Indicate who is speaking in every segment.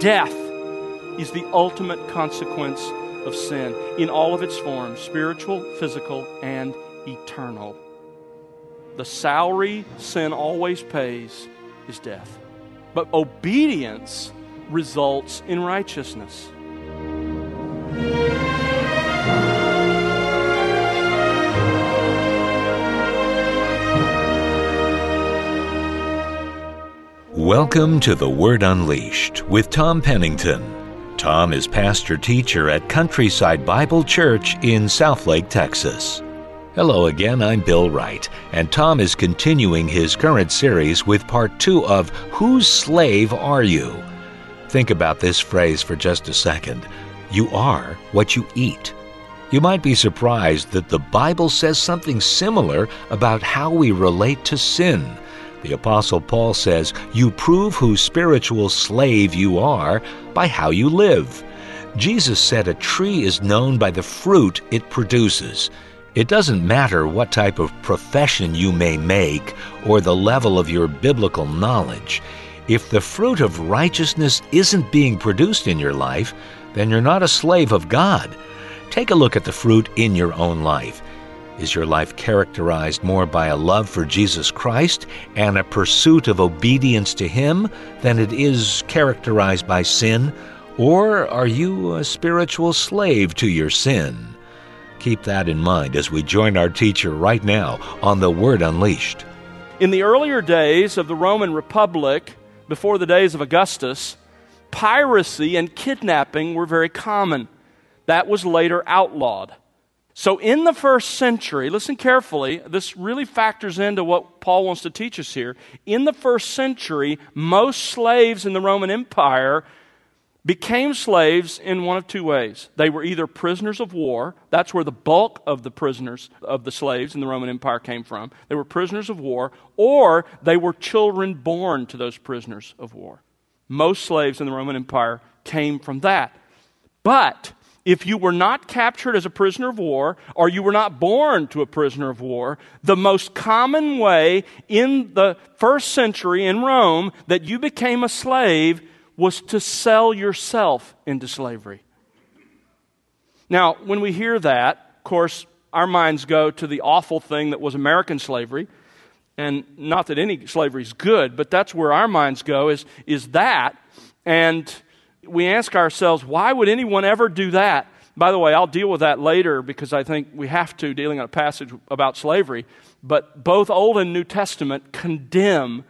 Speaker 1: death is the ultimate consequence of sin in all of its forms spiritual, physical, and eternal. The salary sin always pays is death. But obedience results in righteousness.
Speaker 2: Welcome to The Word Unleashed with Tom Pennington. Tom is pastor teacher at Countryside Bible Church in Southlake, Texas. Hello again, I'm Bill Wright, and Tom is continuing his current series with part two of Whose Slave Are You? Think about this phrase for just a second. You are what you eat. You might be surprised that the Bible says something similar about how we relate to sin. The Apostle Paul says, You prove whose spiritual slave you are by how you live. Jesus said a tree is known by the fruit it produces. It doesn't matter what type of profession you may make or the level of your biblical knowledge. If the fruit of righteousness isn't being produced in your life, then you're not a slave of God. Take a look at the fruit in your own life. Is your life characterized more by a love for Jesus Christ and a pursuit of obedience to Him than it is characterized by sin? Or are you a spiritual slave to your sin? Keep that in mind as we join our teacher right now on The Word Unleashed.
Speaker 1: In the earlier days of the Roman Republic, before the days of Augustus, piracy and kidnapping were very common. That was later outlawed. So, in the first century, listen carefully, this really factors into what Paul wants to teach us here. In the first century, most slaves in the Roman Empire became slaves in one of two ways. They were either prisoners of war, that's where the bulk of the prisoners of the slaves in the Roman Empire came from. They were prisoners of war, or they were children born to those prisoners of war. Most slaves in the Roman Empire came from that. But if you were not captured as a prisoner of war or you were not born to a prisoner of war, the most common way in the first century in Rome that you became a slave was to sell yourself into slavery. Now, when we hear that, of course, our minds go to the awful thing that was American slavery. And not that any slavery is good, but that's where our minds go is, is that. And we ask ourselves, why would anyone ever do that? By the way, I'll deal with that later because I think we have to, dealing on a passage about slavery. But both Old and New Testament condemn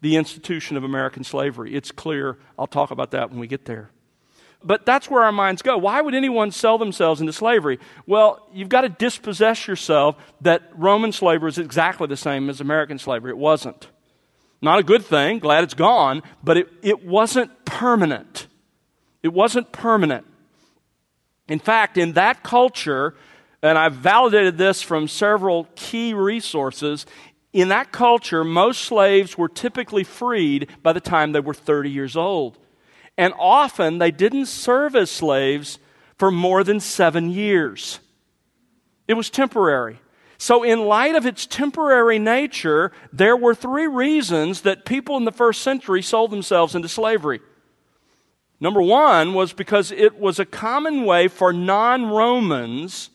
Speaker 1: the institution of American slavery. It's clear. I'll talk about that when we get there. But that's where our minds go. Why would anyone sell themselves into slavery? Well, you've got to dispossess yourself that Roman slavery is exactly the same as American slavery. It wasn't. Not a good thing, glad it's gone, but it, it wasn't permanent. It wasn't permanent. In fact, in that culture, and I've validated this from several key resources, in that culture, most slaves were typically freed by the time they were 30 years old. And often they didn't serve as slaves for more than seven years. It was temporary. So, in light of its temporary nature, there were three reasons that people in the first century sold themselves into slavery. Number one was because it was a common way for non Romans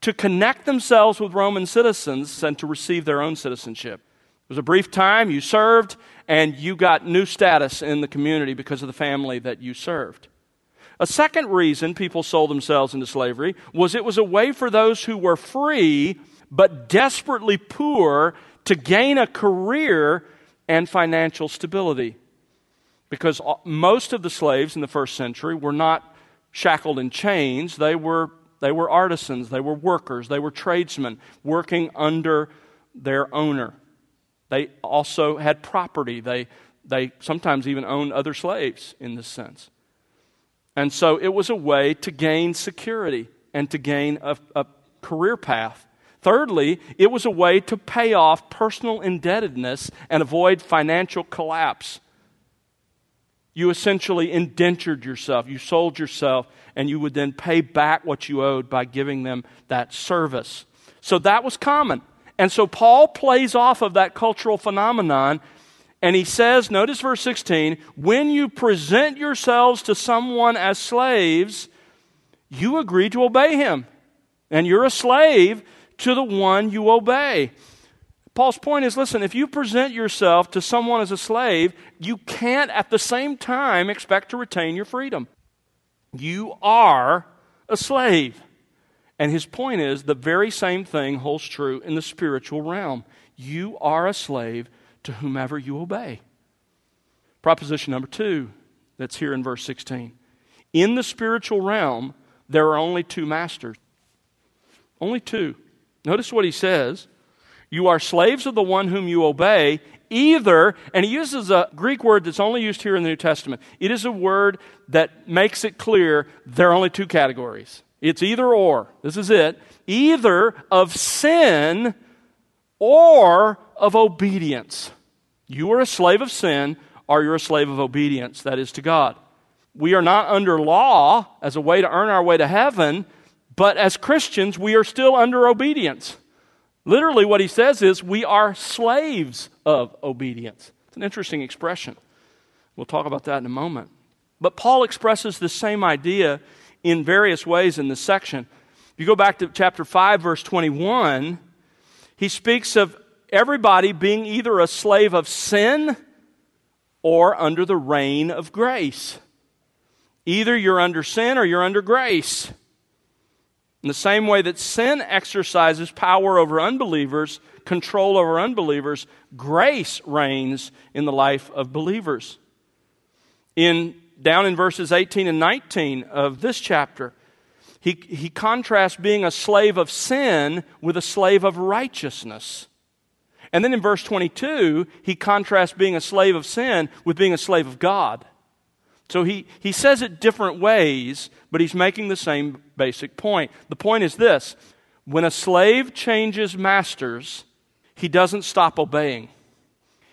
Speaker 1: to connect themselves with Roman citizens and to receive their own citizenship. It was a brief time, you served, and you got new status in the community because of the family that you served. A second reason people sold themselves into slavery was it was a way for those who were free but desperately poor to gain a career and financial stability because most of the slaves in the first century were not shackled in chains. They were, they were artisans, they were workers, they were tradesmen working under their owner. They also had property. They, they sometimes even owned other slaves in this sense. And so it was a way to gain security and to gain a, a career path. Thirdly, it was a way to pay off personal indebtedness and avoid financial collapse you essentially indentured yourself. You sold yourself, and you would then pay back what you owed by giving them that service. So that was common. And so Paul plays off of that cultural phenomenon And he says, notice verse 16, when you present yourselves to someone as slaves, you agree to obey him. And you're a slave to the one you obey. Paul's point is listen, if you present yourself to someone as a slave, you can't at the same time expect to retain your freedom. You are a slave. And his point is the very same thing holds true in the spiritual realm. You are a slave to whomever you obey. Proposition number two, that's here in verse 16. In the spiritual realm, there are only two masters. Only two. Notice what he says. You are slaves of the one whom you obey, either, and he uses a Greek word that's only used here in the New Testament. It is a word that makes it clear there are only two categories. It's either or. This is it. Either of sin or of obedience. You are a slave of sin or you're a slave of obedience, that is to God. We are not under law as a way to earn our way to heaven, but as Christians, we are still under obedience. Literally, what he says is, we are slaves of obedience. It's an interesting expression. We'll talk about that in a moment. But Paul expresses the same idea in various ways in this section. If you go back to chapter 5, verse 21, he speaks of everybody being either a slave of sin or under the reign of grace. Either you're under sin or you're under grace. In the same way that sin exercises power over unbelievers, control over unbelievers, grace reigns in the life of believers. In down in verses 18 and 19 of this chapter, he, he contrasts being a slave of sin with a slave of righteousness. And then in verse 22, he contrasts being a slave of sin with being a slave of God. So he, he says it different ways, but he's making the same basic point. The point is this when a slave changes masters, he doesn't stop obeying.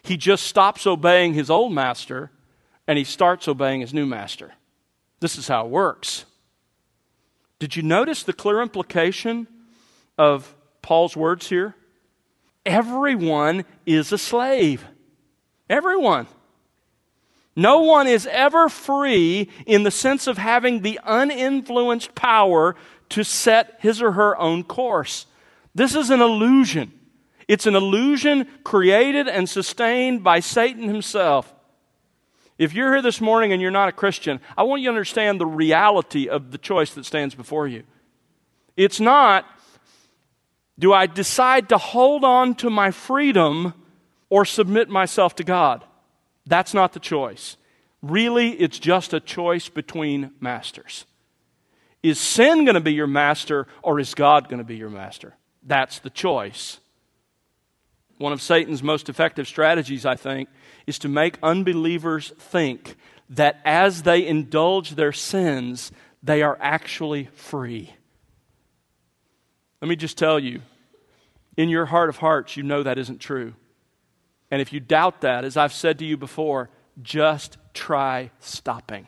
Speaker 1: He just stops obeying his old master and he starts obeying his new master. This is how it works. Did you notice the clear implication of Paul's words here? Everyone is a slave. Everyone. No one is ever free in the sense of having the uninfluenced power to set his or her own course. This is an illusion. It's an illusion created and sustained by Satan himself. If you're here this morning and you're not a Christian, I want you to understand the reality of the choice that stands before you. It's not, do I decide to hold on to my freedom or submit myself to God? That's not the choice. Really, it's just a choice between masters. Is sin going to be your master or is God going to be your master? That's the choice. One of Satan's most effective strategies, I think, is to make unbelievers think that as they indulge their sins, they are actually free. Let me just tell you, in your heart of hearts, you know that isn't true. And if you doubt that, as I've said to you before, just try stopping.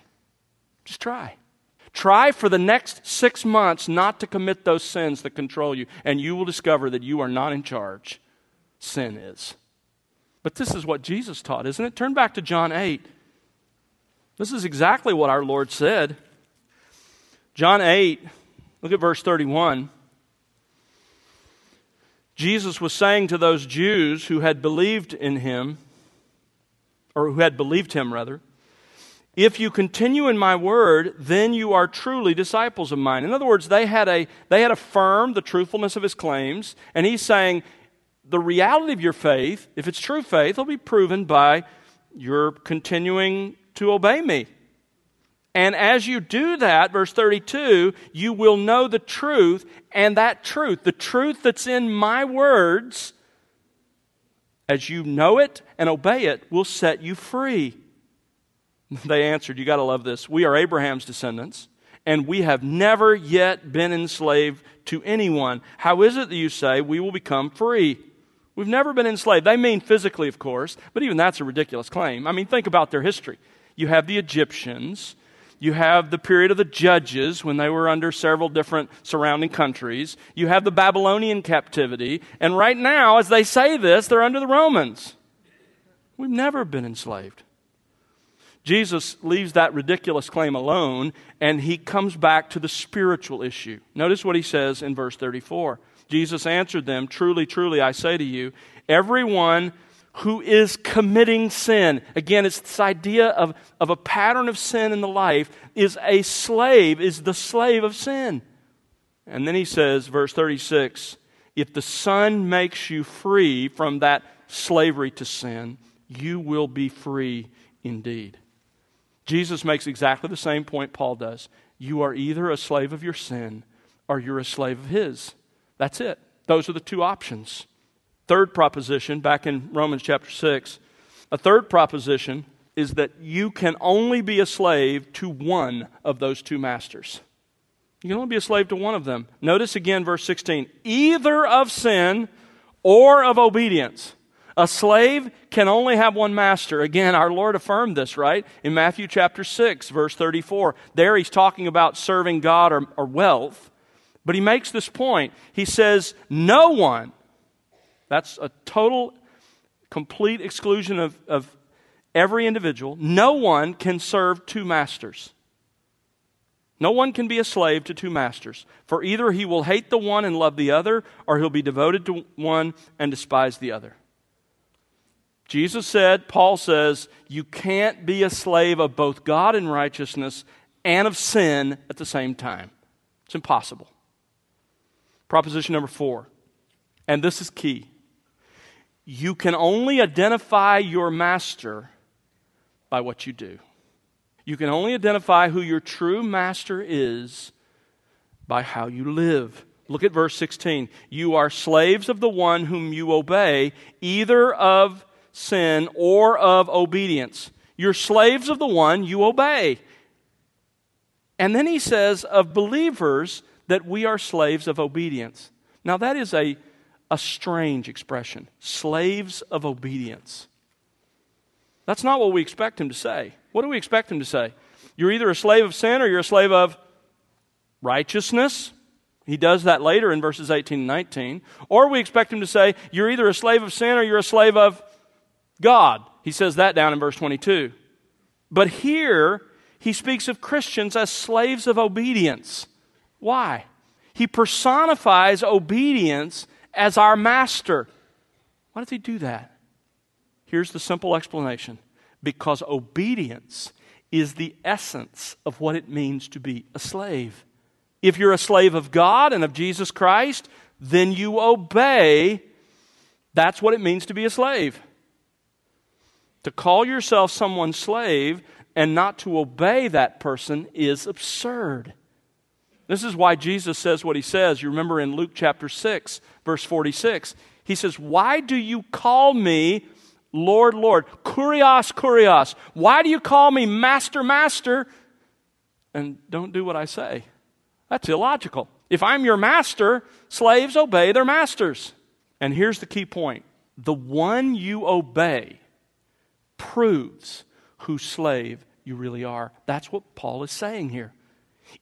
Speaker 1: Just try. Try for the next six months not to commit those sins that control you, and you will discover that you are not in charge. Sin is. But this is what Jesus taught, isn't it? Turn back to John 8. This is exactly what our Lord said. John 8, look at verse 31. Jesus was saying to those Jews who had believed in him, or who had believed him, rather, if you continue in my word, then you are truly disciples of mine. In other words, they had, a, they had affirmed the truthfulness of his claims, and he's saying the reality of your faith, if it's true faith, will be proven by your continuing to obey me. And as you do that, verse 32, you will know the truth, and that truth, the truth that's in my words, as you know it and obey it, will set you free. They answered, You got to love this. We are Abraham's descendants, and we have never yet been enslaved to anyone. How is it that you say we will become free? We've never been enslaved. They mean physically, of course, but even that's a ridiculous claim. I mean, think about their history. You have the Egyptians, you have the period of the judges when they were under several different surrounding countries. You have the Babylonian captivity. And right now, as they say this, they're under the Romans. We've never been enslaved. Jesus leaves that ridiculous claim alone and he comes back to the spiritual issue. Notice what he says in verse 34. Jesus answered them, Truly, truly, I say to you, everyone who is committing sin, again, it's this idea of, of a pattern of sin in the life, is a slave, is the slave of sin. And then he says, verse 36, if the Son makes you free from that slavery to sin, you will be free indeed. Jesus makes exactly the same point Paul does. You are either a slave of your sin or you're a slave of his. That's it. Those are the two options. Third proposition, back in Romans chapter 6, a third proposition is that you can only be a slave to one of those two masters. You can only be a slave to one of them. Notice again verse 16 either of sin or of obedience. A slave can only have one master. Again, our Lord affirmed this, right? In Matthew chapter 6, verse 34. There he's talking about serving God or, or wealth. But he makes this point. He says, No one, that's a total, complete exclusion of, of every individual, no one can serve two masters. No one can be a slave to two masters, for either he will hate the one and love the other, or he'll be devoted to one and despise the other. Jesus said, Paul says, you can't be a slave of both God and righteousness and of sin at the same time. It's impossible. Proposition number four, and this is key you can only identify your master by what you do. You can only identify who your true master is by how you live. Look at verse 16. You are slaves of the one whom you obey, either of sin or of obedience. You're slaves of the one you obey. And then he says of believers that we are slaves of obedience. Now, that is a, a strange expression slaves of obedience. That's not what we expect him to say. What do we expect him to say? You're either a slave of sin or you're a slave of righteousness. He does that later in verses 18 and 19. Or we expect him to say, You're either a slave of sin or you're a slave of God. He says that down in verse 22. But here, he speaks of Christians as slaves of obedience. Why? He personifies obedience as our master. Why does he do that? Here's the simple explanation because obedience is the essence of what it means to be a slave. If you're a slave of God and of Jesus Christ, then you obey. That's what it means to be a slave. To call yourself someone's slave and not to obey that person is absurd. This is why Jesus says what he says. You remember in Luke chapter 6, verse 46, he says, Why do you call me Lord, Lord? Kurios, kurios. Why do you call me Master, Master? And don't do what I say. That's illogical. If I'm your master, slaves obey their masters. And here's the key point the one you obey proves whose slave you really are. That's what Paul is saying here.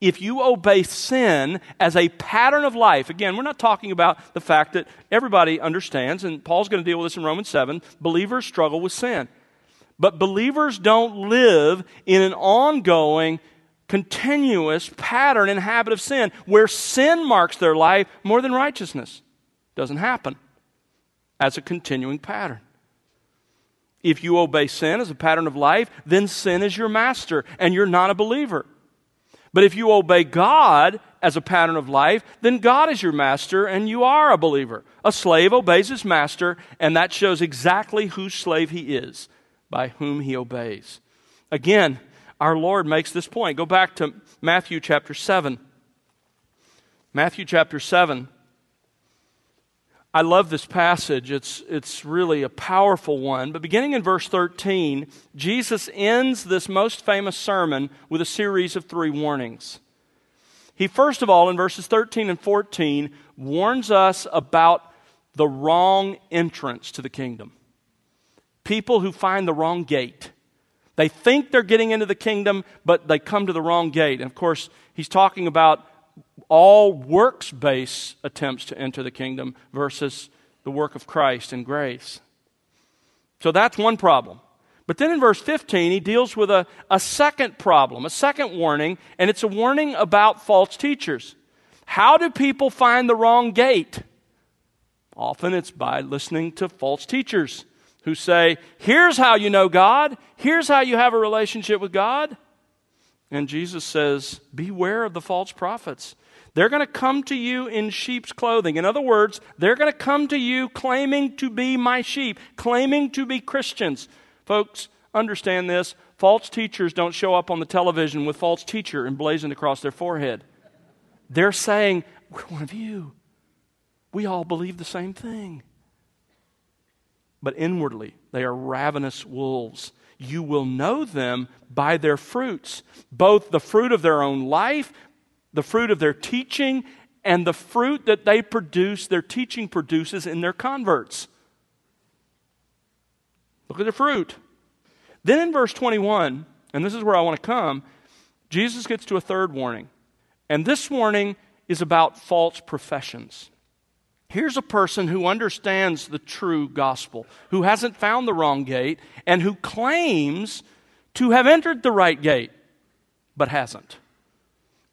Speaker 1: If you obey sin as a pattern of life, again, we're not talking about the fact that everybody understands, and Paul's going to deal with this in Romans 7 believers struggle with sin. But believers don't live in an ongoing, continuous pattern and habit of sin where sin marks their life more than righteousness. Doesn't happen as a continuing pattern. If you obey sin as a pattern of life, then sin is your master and you're not a believer. But if you obey God as a pattern of life, then God is your master and you are a believer. A slave obeys his master, and that shows exactly whose slave he is, by whom he obeys. Again, our Lord makes this point. Go back to Matthew chapter 7. Matthew chapter 7 I love this passage. It's, it's really a powerful one. But beginning in verse 13, Jesus ends this most famous sermon with a series of three warnings. He, first of all, in verses 13 and 14, warns us about the wrong entrance to the kingdom. People who find the wrong gate. They think they're getting into the kingdom, but they come to the wrong gate. And of course, he's talking about all works based attempts to enter the kingdom versus the work of Christ and grace. So that's one problem. But then in verse 15, he deals with a, a second problem, a second warning, and it's a warning about false teachers. How do people find the wrong gate? Often it's by listening to false teachers who say, Here's how you know God, here's how you have a relationship with God. And Jesus says, Beware of the false prophets. They're going to come to you in sheep's clothing. In other words, they're going to come to you claiming to be my sheep, claiming to be Christians. Folks, understand this. False teachers don't show up on the television with false teacher emblazoned across their forehead. They're saying, We're one of you. We all believe the same thing. But inwardly, they are ravenous wolves. You will know them by their fruits, both the fruit of their own life, the fruit of their teaching, and the fruit that they produce, their teaching produces in their converts. Look at the fruit. Then in verse 21, and this is where I want to come, Jesus gets to a third warning. And this warning is about false professions. Here's a person who understands the true gospel, who hasn't found the wrong gate, and who claims to have entered the right gate, but hasn't.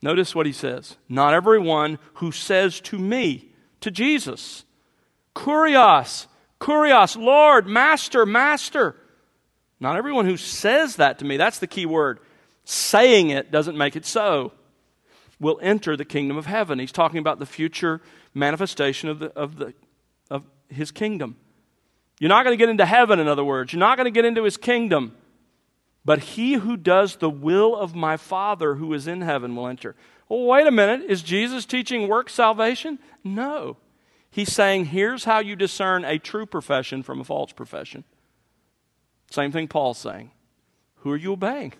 Speaker 1: Notice what he says Not everyone who says to me, to Jesus, Kurios, Kurios, Lord, Master, Master. Not everyone who says that to me, that's the key word. Saying it doesn't make it so, will enter the kingdom of heaven. He's talking about the future manifestation of, the, of, the, of his kingdom. You're not going to get into heaven, in other words. You're not going to get into his kingdom. But he who does the will of my Father who is in heaven will enter. Well, wait a minute. Is Jesus teaching work salvation? No. He's saying, here's how you discern a true profession from a false profession. Same thing Paul's saying. Who are you obeying?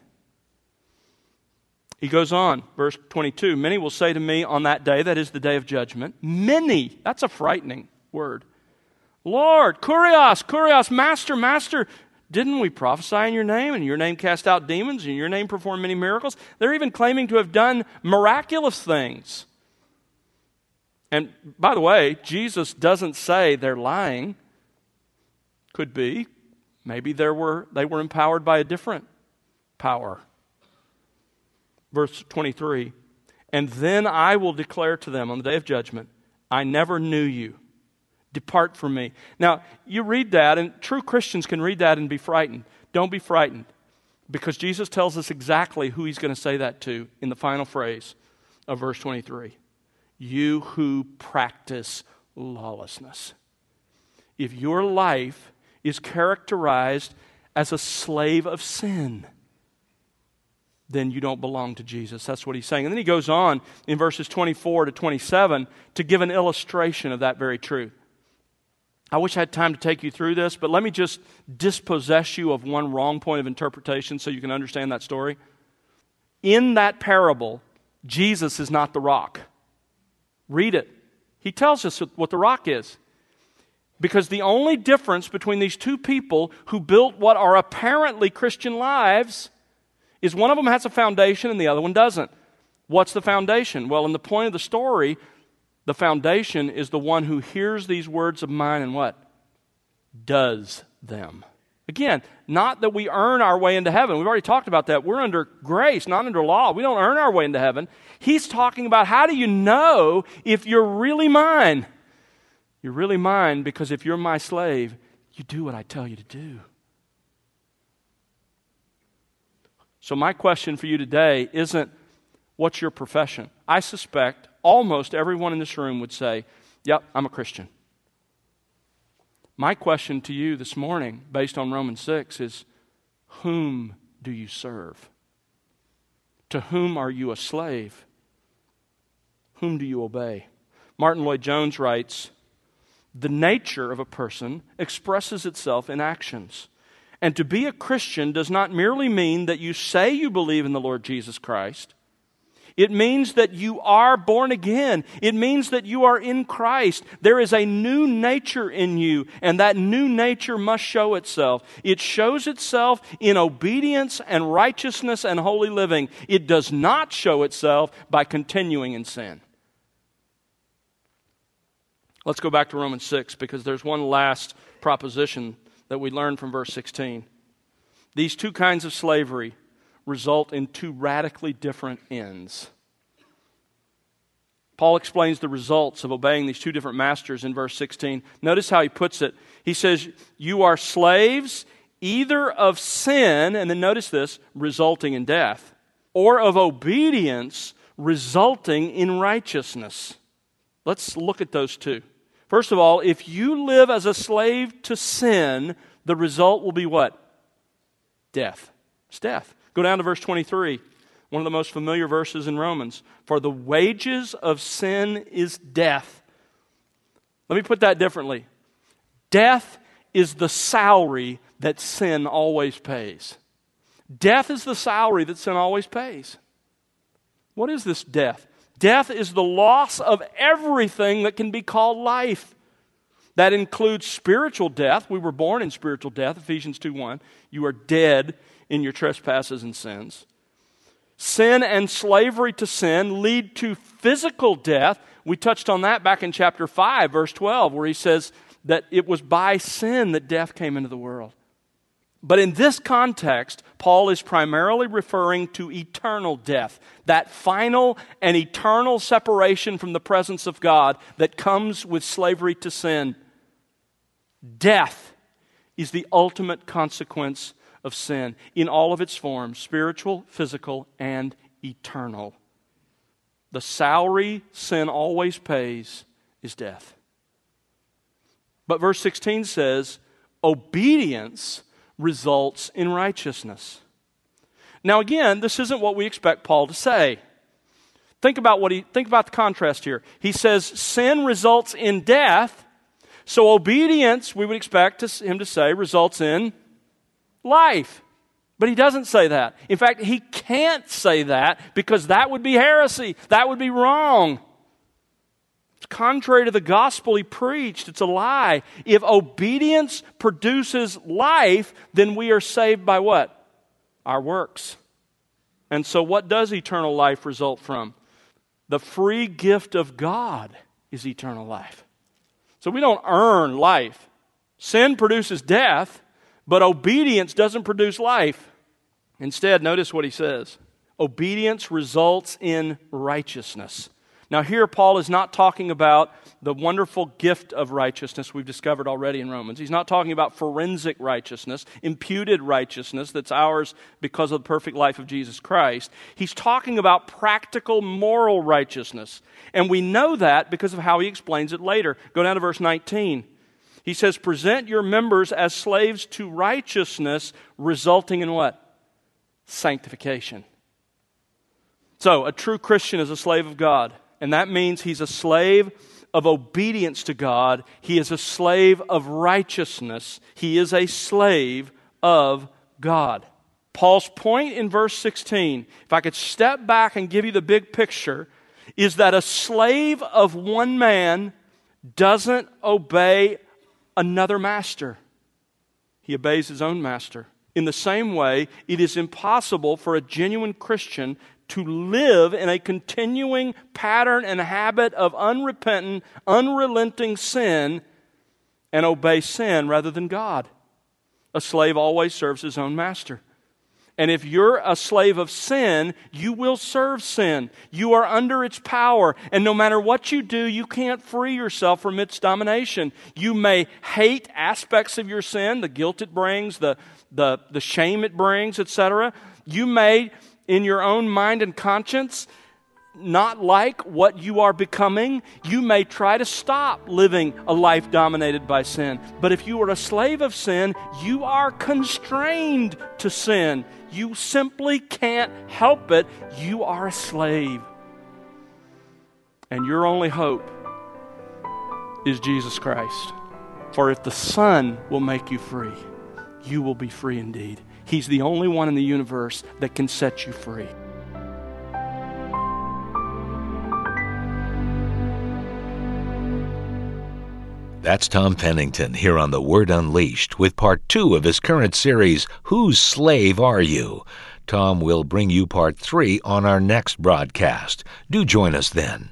Speaker 1: He goes on, verse 22 Many will say to me on that day, that is the day of judgment, many, that's a frightening word. Lord, Kurios, Kurios, Master, Master, didn't we prophesy in your name, and your name cast out demons, and your name performed many miracles? They're even claiming to have done miraculous things. And by the way, Jesus doesn't say they're lying. Could be. Maybe there were, they were empowered by a different power verse 23 And then I will declare to them on the day of judgment, I never knew you. Depart from me. Now, you read that, and true Christians can read that and be frightened. Don't be frightened, because Jesus tells us exactly who he's going to say that to in the final phrase of verse 23 You who practice lawlessness. If your life is characterized as a slave of sin, then you don't belong to Jesus. That's what he's saying. And then he goes on in verses 24 to 27 to give an illustration of that very truth. I wish I had time to take you through this, but let me just dispossess you of one wrong point of interpretation so you can understand that story. In that parable, Jesus is not the rock. Read it. He tells us what the rock is. Because the only difference between these two people who built what are apparently Christian lives is one of them has a foundation and the other one doesn't. What's the foundation? Well, in the point of the story, the foundation is the one who hears these words of mine and what? Does them. Again, not that we earn our way into heaven. We've already talked about that. We're under grace, not under law. We don't earn our way into heaven. He's talking about how do you know if you're really mine? You're really mine because if you're my slave, you do what I tell you to do. So, my question for you today isn't what's your profession? I suspect almost everyone in this room would say, Yep, I'm a Christian. My question to you this morning, based on Romans 6, is whom do you serve? To whom are you a slave? Whom do you obey? Martyn Lloyd-Jones writes The nature of a person expresses itself in actions. And to be a Christian does not merely mean that you say you believe in the Lord Jesus Christ. It means that you are born again. It means that you are in Christ. There is a new nature in you, and that new nature must show itself. It shows itself in obedience and righteousness and holy living. It does not show itself by continuing in sin. Let's go back to Romans 6 because there's one last proposition that we learn from verse 16. These two kinds of slavery result in two radically different ends. Paul explains the results of obeying these two different masters in verse 16. Notice how he puts it. He says, You are slaves either of sin, and then notice this, resulting in death, or of obedience, resulting in righteousness. Let's look at those two. First of all, if you live as a slave to sin, the result will be what? Death. It's death. Go down to verse 23, one of the most familiar verses in Romans. For the wages of sin is death. Let me put that differently death is the salary that sin always pays. Death is the salary that sin always pays. What is this death? Death is the loss of everything that can be called life. That includes spiritual death. We were born in spiritual death, Ephesians 2 1. You are dead in your trespasses and sins. Sin and slavery to sin lead to physical death. We touched on that back in chapter 5, verse 12, where he says that it was by sin that death came into the world. But in this context, Paul is primarily referring to eternal death, that final and eternal separation from the presence of God that comes with slavery to sin. Death is the ultimate consequence of sin in all of its forms spiritual, physical, and eternal. The salary sin always pays is death. But verse 16 says, obedience results in righteousness. Now, again, this isn't what we expect Paul to say. Think about what he think about the contrast here. He says sin results in death, so obedience, we would expect him to say, results in life. But he doesn't say that. In fact, he can't say that because that would be heresy. That would be wrong. Contrary to the gospel he preached. It's a lie. If obedience produces life, then we are saved by what? Our works. And so, what does eternal life result from? The free gift of God is eternal life. So, we don't earn life. Sin produces death, but obedience doesn't produce life. Instead, notice what he says obedience results in righteousness. Now, here Paul is not talking about the wonderful gift of righteousness we've discovered already in Romans. He's not talking about forensic righteousness, imputed righteousness that's ours because of the perfect life of Jesus Christ. He's talking about practical moral righteousness. And we know that because of how he explains it later. Go down to verse 19. He says, Present your members as slaves to righteousness, resulting in what? Sanctification. So, a true Christian is a slave of God and that means he's a slave of obedience to God. He is a slave of righteousness. He is a slave of God. Paul's point in verse 16, if I could step back and give you the big picture, is that a slave of one man doesn't obey another master, he obeys his own master. In the same way, it is impossible for a genuine Christian to live in a continuing pattern and habit of unrepentant, unrelenting sin and obey sin rather than God. A slave always serves his own master. And if you're a slave of sin, you will serve sin. You are under its power. And no matter what you do, you can't free yourself from its domination. You may hate aspects of your sin, the guilt it brings, the, the, the shame it brings, etc. You may in your own mind and conscience not like what you are becoming, you may try to stop living a life dominated by sin. But if you are a slave of sin, you are constrained to sin. You simply can't help it. You are a slave. And your only hope is Jesus Christ. For if the Son will make you free, you will be free indeed. He's the only one in the universe that can set you free.
Speaker 2: That's Tom Pennington here on The Word Unleashed with part two of his current series, Whose Slave Are You? Tom will bring you part three on our next broadcast. Do join us then.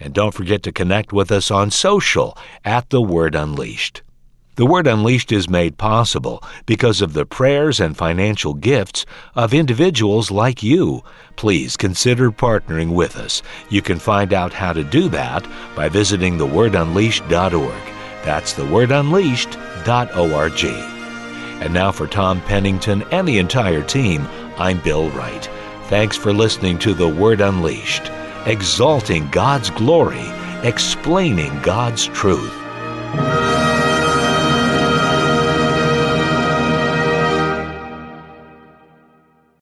Speaker 2: And don't forget to connect with us on social at The Word Unleashed. The Word Unleashed is made possible because of the prayers and financial gifts of individuals like you. Please consider partnering with us. You can find out how to do that by visiting thewordunleashed.org. That's thewordunleashed.org. And now for Tom Pennington and the entire team, I'm Bill Wright. Thanks for listening to The Word Unleashed, exalting God's glory, explaining God's truth.